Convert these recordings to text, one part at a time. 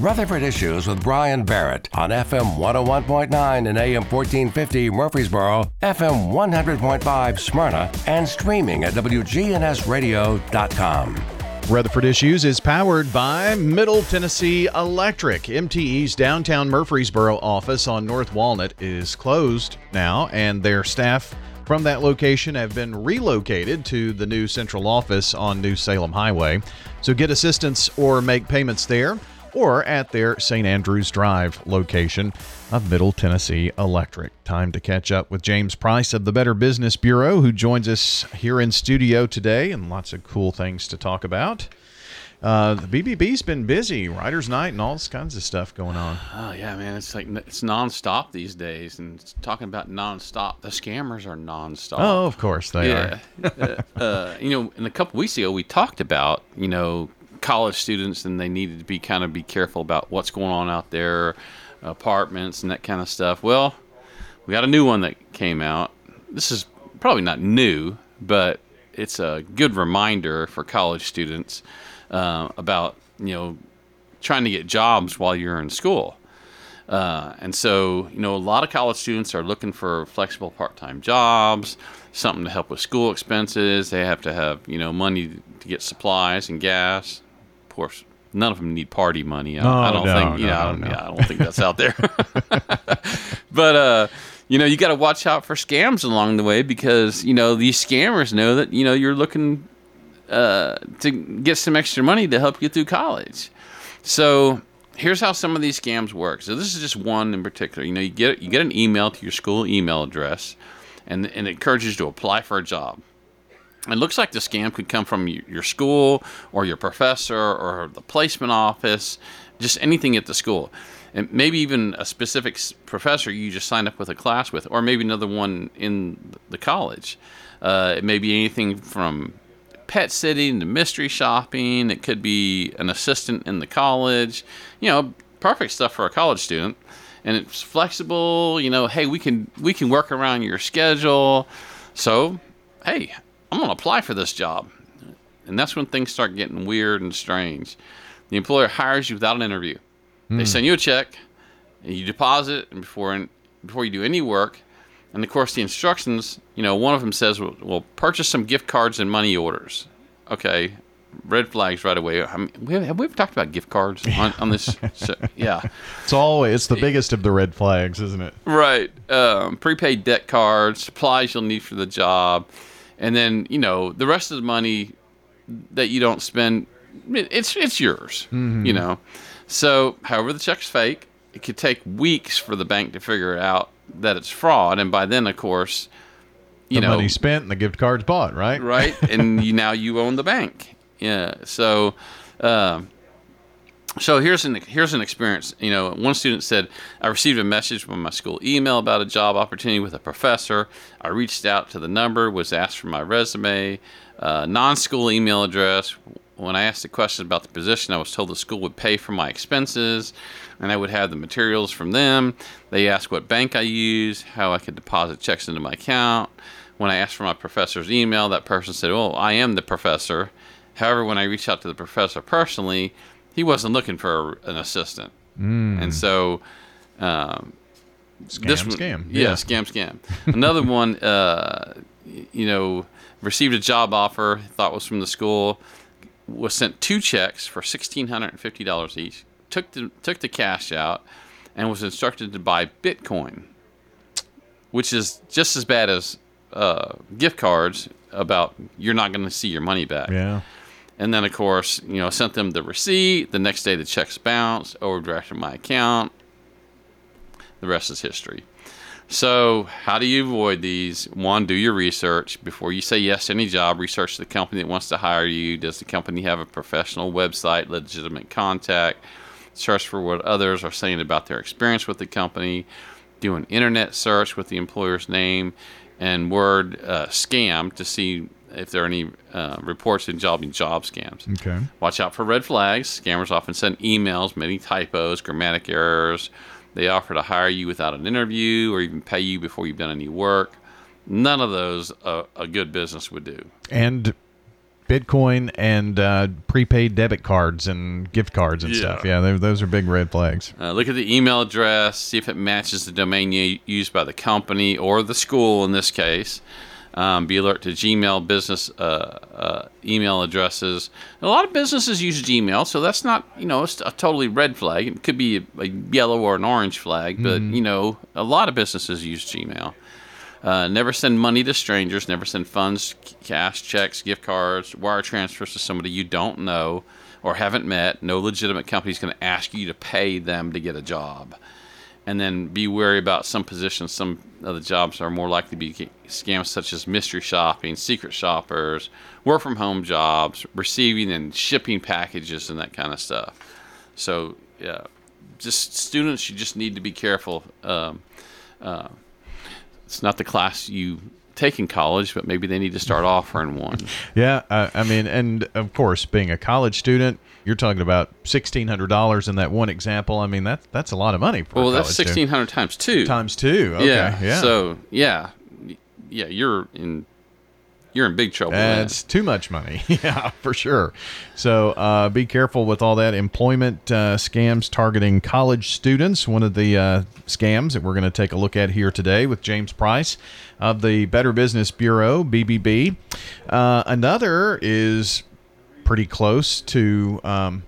Rutherford Issues with Bryan Barrett on FM 101.9 and AM 1450 Murfreesboro, FM 100.5 Smyrna, and streaming at WGNSradio.com. Rutherford Issues is powered by Middle Tennessee Electric. MTE's downtown Murfreesboro office on North Walnut is closed now, and their staff from that location have been relocated to the new central office on New Salem Highway. So get assistance or make payments there or at their St. Andrews Drive location of Middle Tennessee Electric. Time to catch up with James Price of the Better Business Bureau, who joins us here in studio today, and lots of cool things to talk about. Uh, the BBB's been busy, Writers' Night, and all kinds of stuff going on. Oh yeah, man, it's like it's nonstop these days. And talking about nonstop, the scammers are nonstop. Oh, of course they yeah. are. uh, uh, you know, in a couple weeks ago, we talked about you know college students and they needed to be kind of be careful about what's going on out there, apartments and that kind of stuff. Well, we got a new one that came out. This is probably not new, but it's a good reminder for college students uh, about you know trying to get jobs while you're in school. Uh, and so, you know, a lot of college students are looking for flexible part-time jobs, something to help with school expenses. They have to have, you know, money to get supplies and gas, course, none of them need party money. I, no, I don't no, think, no, yeah, I don't, yeah, I don't think that's out there. but uh, you know, you got to watch out for scams along the way because you know these scammers know that you know you're looking uh, to get some extra money to help you through college. So here's how some of these scams work. So this is just one in particular. You know, you get you get an email to your school email address, and and it encourages you to apply for a job. It looks like the scam could come from your school or your professor or the placement office, just anything at the school. And maybe even a specific professor you just signed up with a class with, or maybe another one in the college. Uh, it may be anything from pet sitting to mystery shopping. It could be an assistant in the college. You know, perfect stuff for a college student. And it's flexible. You know, hey, we can we can work around your schedule. So, hey, I'm going to apply for this job. And that's when things start getting weird and strange. The employer hires you without an interview. Mm. They send you a check, and you deposit, and before and before you do any work, and of course the instructions, you know, one of them says, "We'll, we'll purchase some gift cards and money orders." Okay, red flags right away. I mean, we have, have, we ever talked about gift cards on, on this? show? Yeah, it's always it's the biggest of the red flags, isn't it? Right. Um, prepaid debt cards, supplies you'll need for the job and then you know the rest of the money that you don't spend it's it's yours mm-hmm. you know. So however the check's fake it could take weeks for the bank to figure out that it's fraud. And by then of course you the know money spent and the gift cards bought right? Right and you now you own the bank. Yeah so um, so here's an here's an experience. You know, one student said, "I received a message from my school email about a job opportunity with a professor. I reached out to the number, was asked for my resume, uh, non-school email address. When I asked a question about the position, I was told the school would pay for my expenses, and I would have the materials from them. They asked what bank I use, how I could deposit checks into my account. When I asked for my professor's email, that person said, "Oh, I am the professor." However, when I reached out to the professor personally, he wasn't looking for an assistant, mm. and so um, scam, this scam, yeah, yeah. scam, scam. Another one, uh, you know, received a job offer, thought was from the school, was sent two checks for sixteen hundred and fifty dollars each. Took the took the cash out, and was instructed to buy Bitcoin, which is just as bad as uh, gift cards. About you're not going to see your money back. Yeah. And then, of course, you know, sent them the receipt. The next day, the checks bounced, overdrafted my account. The rest is history. So, how do you avoid these? One, do your research before you say yes to any job. Research the company that wants to hire you. Does the company have a professional website, legitimate contact? Search for what others are saying about their experience with the company. Do an internet search with the employer's name and word uh, scam to see if there are any uh, reports involving job scams. Okay. Watch out for red flags. Scammers often send emails, many typos, grammatic errors. They offer to hire you without an interview or even pay you before you've done any work. None of those uh, a good business would do. And Bitcoin and uh, prepaid debit cards and gift cards and Yeah. stuff. Yeah, those are big red flags. Uh, look at the email address, see if it matches the domain used by the company or the school in this case. Um, be alert to Gmail business uh, uh, email addresses. A lot of businesses use Gmail, so that's not you know it's a totally red flag. It could be a, a yellow or an orange flag, but you know a lot of businesses use Gmail. Uh, never send money to strangers. Never send funds, cash, checks, gift cards, wire transfers to somebody you don't know or haven't met. No legitimate company is going to ask you to pay them to get a job. And then be wary about some positions. Some of the jobs are more likely to be scams, such as mystery shopping, secret shoppers, work from home jobs, receiving and shipping packages, and that kind of stuff. So, yeah, just students, you just need to be careful. Um, uh, it's not the class you take in college, but maybe they need to start offering one. Yeah, uh, I mean, and of course, being a college student, you're talking about sixteen hundred dollars in that one example. I mean, that's that's a lot of money for Well, a that's sixteen hundred times two. times two. Okay, yeah. yeah. So yeah, yeah, you're in you're in big trouble. That's too much money. yeah, for sure. So uh, be careful with all that employment uh, scams targeting college students. One of the uh, scams that we're going to take a look at here today with James Price of the Better Business Bureau, BBB. Uh, another is pretty close to um,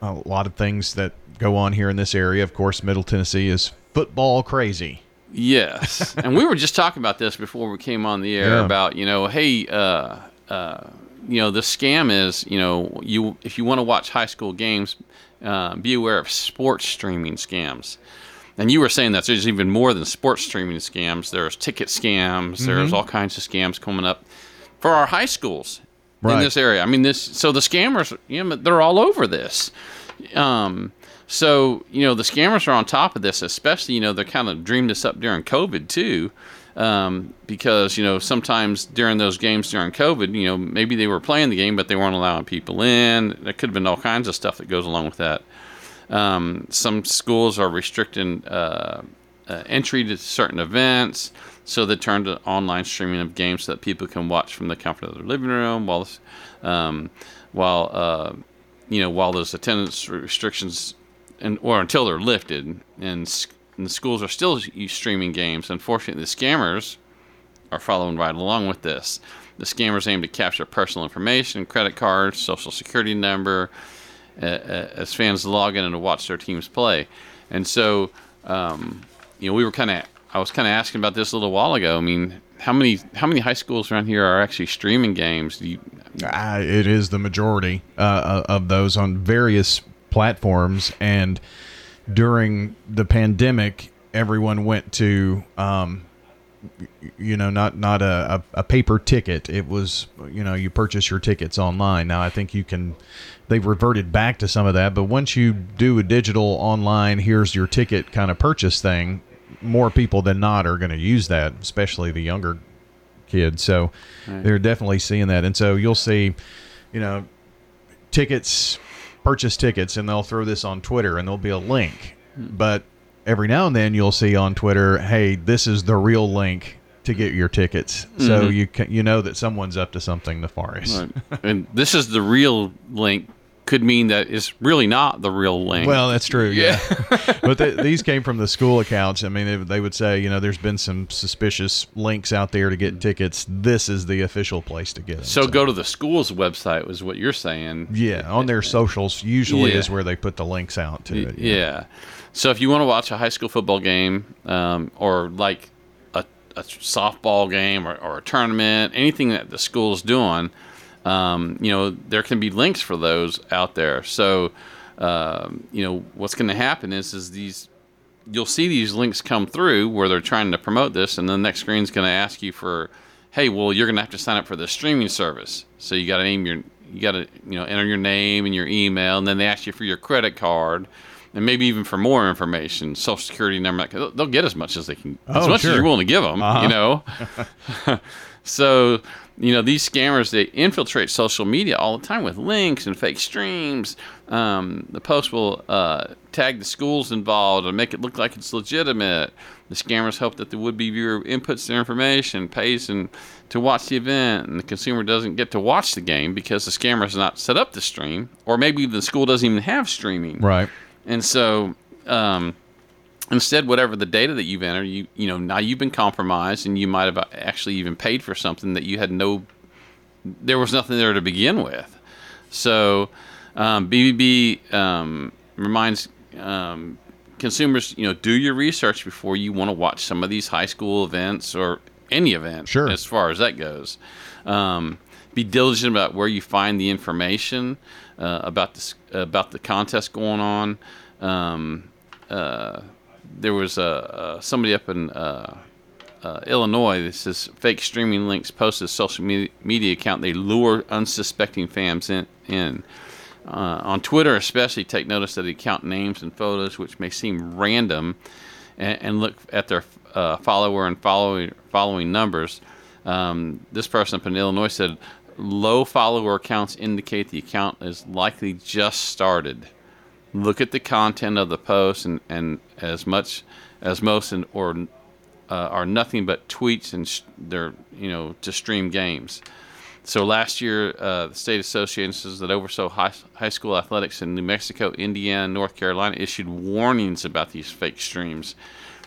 a lot of things that go on here in this area. Of course, Middle Tennessee is football crazy. Yes, and we were just talking about this before we came on the air Yeah. about you know, hey, uh, uh, you know, the scam is you know, you if you want to watch high school games, uh, be aware of sports streaming scams. And you were saying that there's even more than sports streaming scams. There's ticket scams. There's all kinds of scams coming up for our high schools in this area. I mean, this so the scammers, you know, they're all over this. Um, so you know, the scammers are on top of this, especially you know they're kind of dreamed this up during COVID too, um, because you know sometimes during those games during COVID, you know maybe they were playing the game but they weren't allowing people in. There could have been all kinds of stuff that goes along with that. Um, some schools are restricting uh, uh, entry to certain events, so they turned to online streaming of games so that people can watch from the comfort of their living room while, um, while uh, you know, while those attendance restrictions and or until they're lifted, and, and the schools are still streaming games. Unfortunately, the scammers are following right along with this. The scammers aim to capture personal information, credit cards, social security number, uh, uh, as fans log in and watch their teams play. And so, um, you know, we were kind of, I was kind of asking about this a little while ago. I mean, how many how many high schools around here are actually streaming games? You, Uh, it is the majority uh, of those on various platforms. And during the pandemic, everyone went to, um, you know, not not a, a, a paper ticket. It was, you know, you purchase your tickets online. Now I think you can. They've reverted back to some of that, but once you do a digital online, here's your ticket kind of purchase thing. More people than not are going to use that, especially the younger kids. So they're definitely seeing that. And so you'll see, you know, tickets, purchase tickets, and they'll throw this on Twitter and there'll be a link. But every now and then you'll see on Twitter, hey, this is the real link to get your tickets. So mm-hmm. you can, you know that someone's up to something nefarious. Right. and this is the real link. Could mean that it's really not the real link. Well, that's true. Yeah, but th- these came from the school accounts. I mean, they, they would say, you know, there's been some suspicious links out there to get tickets. This is the official place to get them. so go to the school's website was what you're saying. Yeah, on their socials usually Yeah. is where they put the links out to it. Yeah. So if you want to watch a high school football game, um, or like a, a softball game or, or a tournament, anything that the school's doing, um, you know, there can be links for those out there. So, um, you know, what's going to happen is is these you'll see these links come through where they're trying to promote this, and the next screen's going to ask you for, hey, well, you're going to have to sign up for the streaming service. So you got to name your, you got to you know enter your name and your email, and then they ask you for your credit card, and maybe even for more information, social security number. They'll they'll get as much as they can, as Oh, much sure. as you're willing to give them. Uh-huh. You know. so you know these scammers they infiltrate social media all the time with links and fake streams. Um, the post will uh, tag the schools involved and make it look like it's legitimate. The scammers hope that the would-be viewer inputs their information, pays and to watch the event, and the consumer doesn't get to watch the game because the scammer has not set up the stream, or maybe the school doesn't even have streaming. Right. And so, um, instead, whatever the data that you've entered, you you know now you've been compromised, and you might have actually even paid for something that you had no, there was nothing there to begin with. So, um, BBB um, reminds um, consumers, you know, do your research before you want to watch some of these high school events or any event, Sure. as far as that goes. Um, be diligent about where you find the information uh, about this about the contest going on. Um, uh, there was a, somebody up in uh, uh, Illinois. This is fake streaming links posted to social media, media account. They lure unsuspecting fans in. in. Uh, on Twitter, especially, take notice of the account names and photos, which may seem random, and, and look at their uh, follower and following following numbers. Um, this person up in Illinois said, "Low follower accounts indicate the account is likely just started. Look at the content of the post, and, and as much as most and or uh, are nothing but tweets and sh- they're you know to stream games." So last year, uh, the state associations that oversaw high, high school athletics in New Mexico, Indiana, North Carolina issued warnings about these fake streams.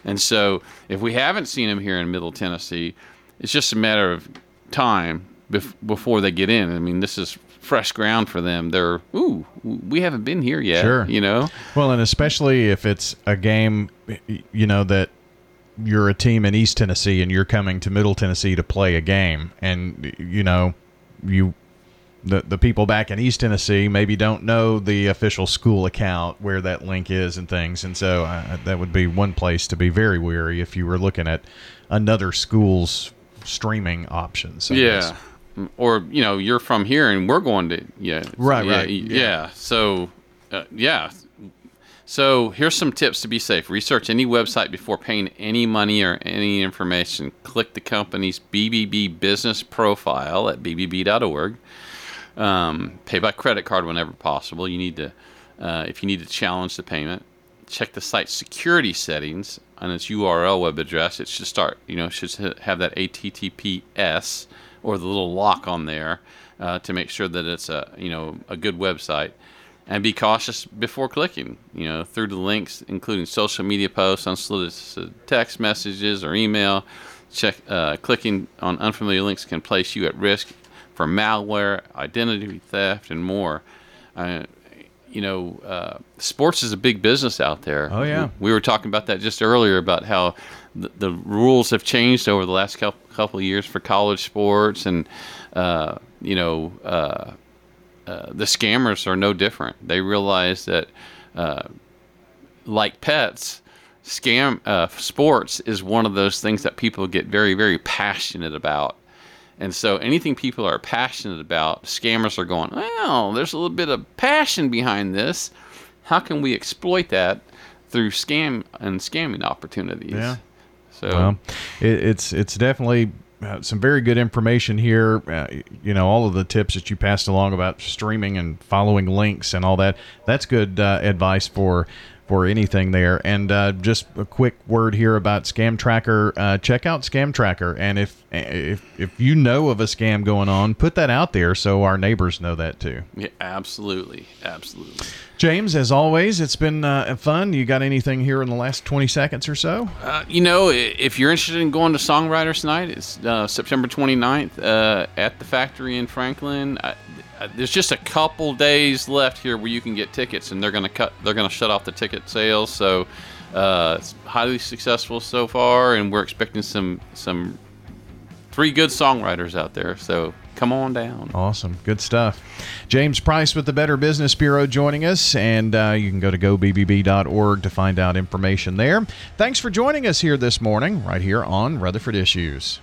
And so, if we haven't seen them here in Middle Tennessee, it's just a matter of time bef- before they get in. I mean, this is fresh ground for them. They're, ooh, we haven't been here yet. Sure. You know? Well, and especially if it's a game, you know, that you're a team in East Tennessee and you're coming to Middle Tennessee to play a game, and you know, you the the people back in East Tennessee maybe don't know the official school account where that link is and things, and so uh, that would be one place to be very wary if you were looking at another school's streaming options. I guess. Or you know, you're from here, and we're going to yeah. Right, yeah, right, Yeah. yeah. So, uh, yeah. So here's some tips to be safe. Research any website before paying any money or any information. Click the company's BBB business profile at bbb.org. Um, pay by credit card whenever possible. You need to, uh, if you need to challenge the payment, check the site's security settings on its URL web address. It should start, you know, it should have that HTTPS or the little lock on there uh, to make sure that it's a, you know, a good website. And be cautious before clicking, you know, through the links, including social media posts, unsolicited text messages, or email. Check uh, clicking on unfamiliar links can place you at risk for malware, identity theft, and more. Uh, you know, uh, sports is a big business out there. Oh, yeah. We were talking about that just earlier about how the, rules have changed over the last couple, couple of years for college sports, and uh, you know, uh, uh, the scammers are no different. They realize that, uh, like pets, scam uh, sports is one of those things that people get very, very passionate about. And so anything people are passionate about, scammers are going, well, there's a little bit of passion behind this. How can we exploit that through scam and scamming opportunities? Yeah. So Well, it, it's it's definitely uh, some very good information here. Uh, you know, all of the tips that you passed along about streaming and following links and all that. That's good uh, advice for for anything there. And uh, just a quick word here about Scam Tracker. Uh, check out Scam Tracker, and if if if you know of a scam going on, put that out there so our neighbors know that too. yeah, absolutely, absolutely. James, as always, it's been uh, fun. You got anything here in the last twenty seconds or so? Uh, you know, if you're interested in going to Songwriters Night, it's uh, September 29th uh, at the factory in Franklin. I, there's just a couple days left here where you can get tickets, and they're going to cut. They're going to shut off the ticket sales. So uh, it's highly successful so far, and we're expecting some some three good songwriters out there. So come on down. Awesome. Good stuff. James Price with the Better Business Bureau joining us, and uh, you can go to gobbb.org to find out information there. Thanks for joining us here this morning, right here on Rutherford Issues.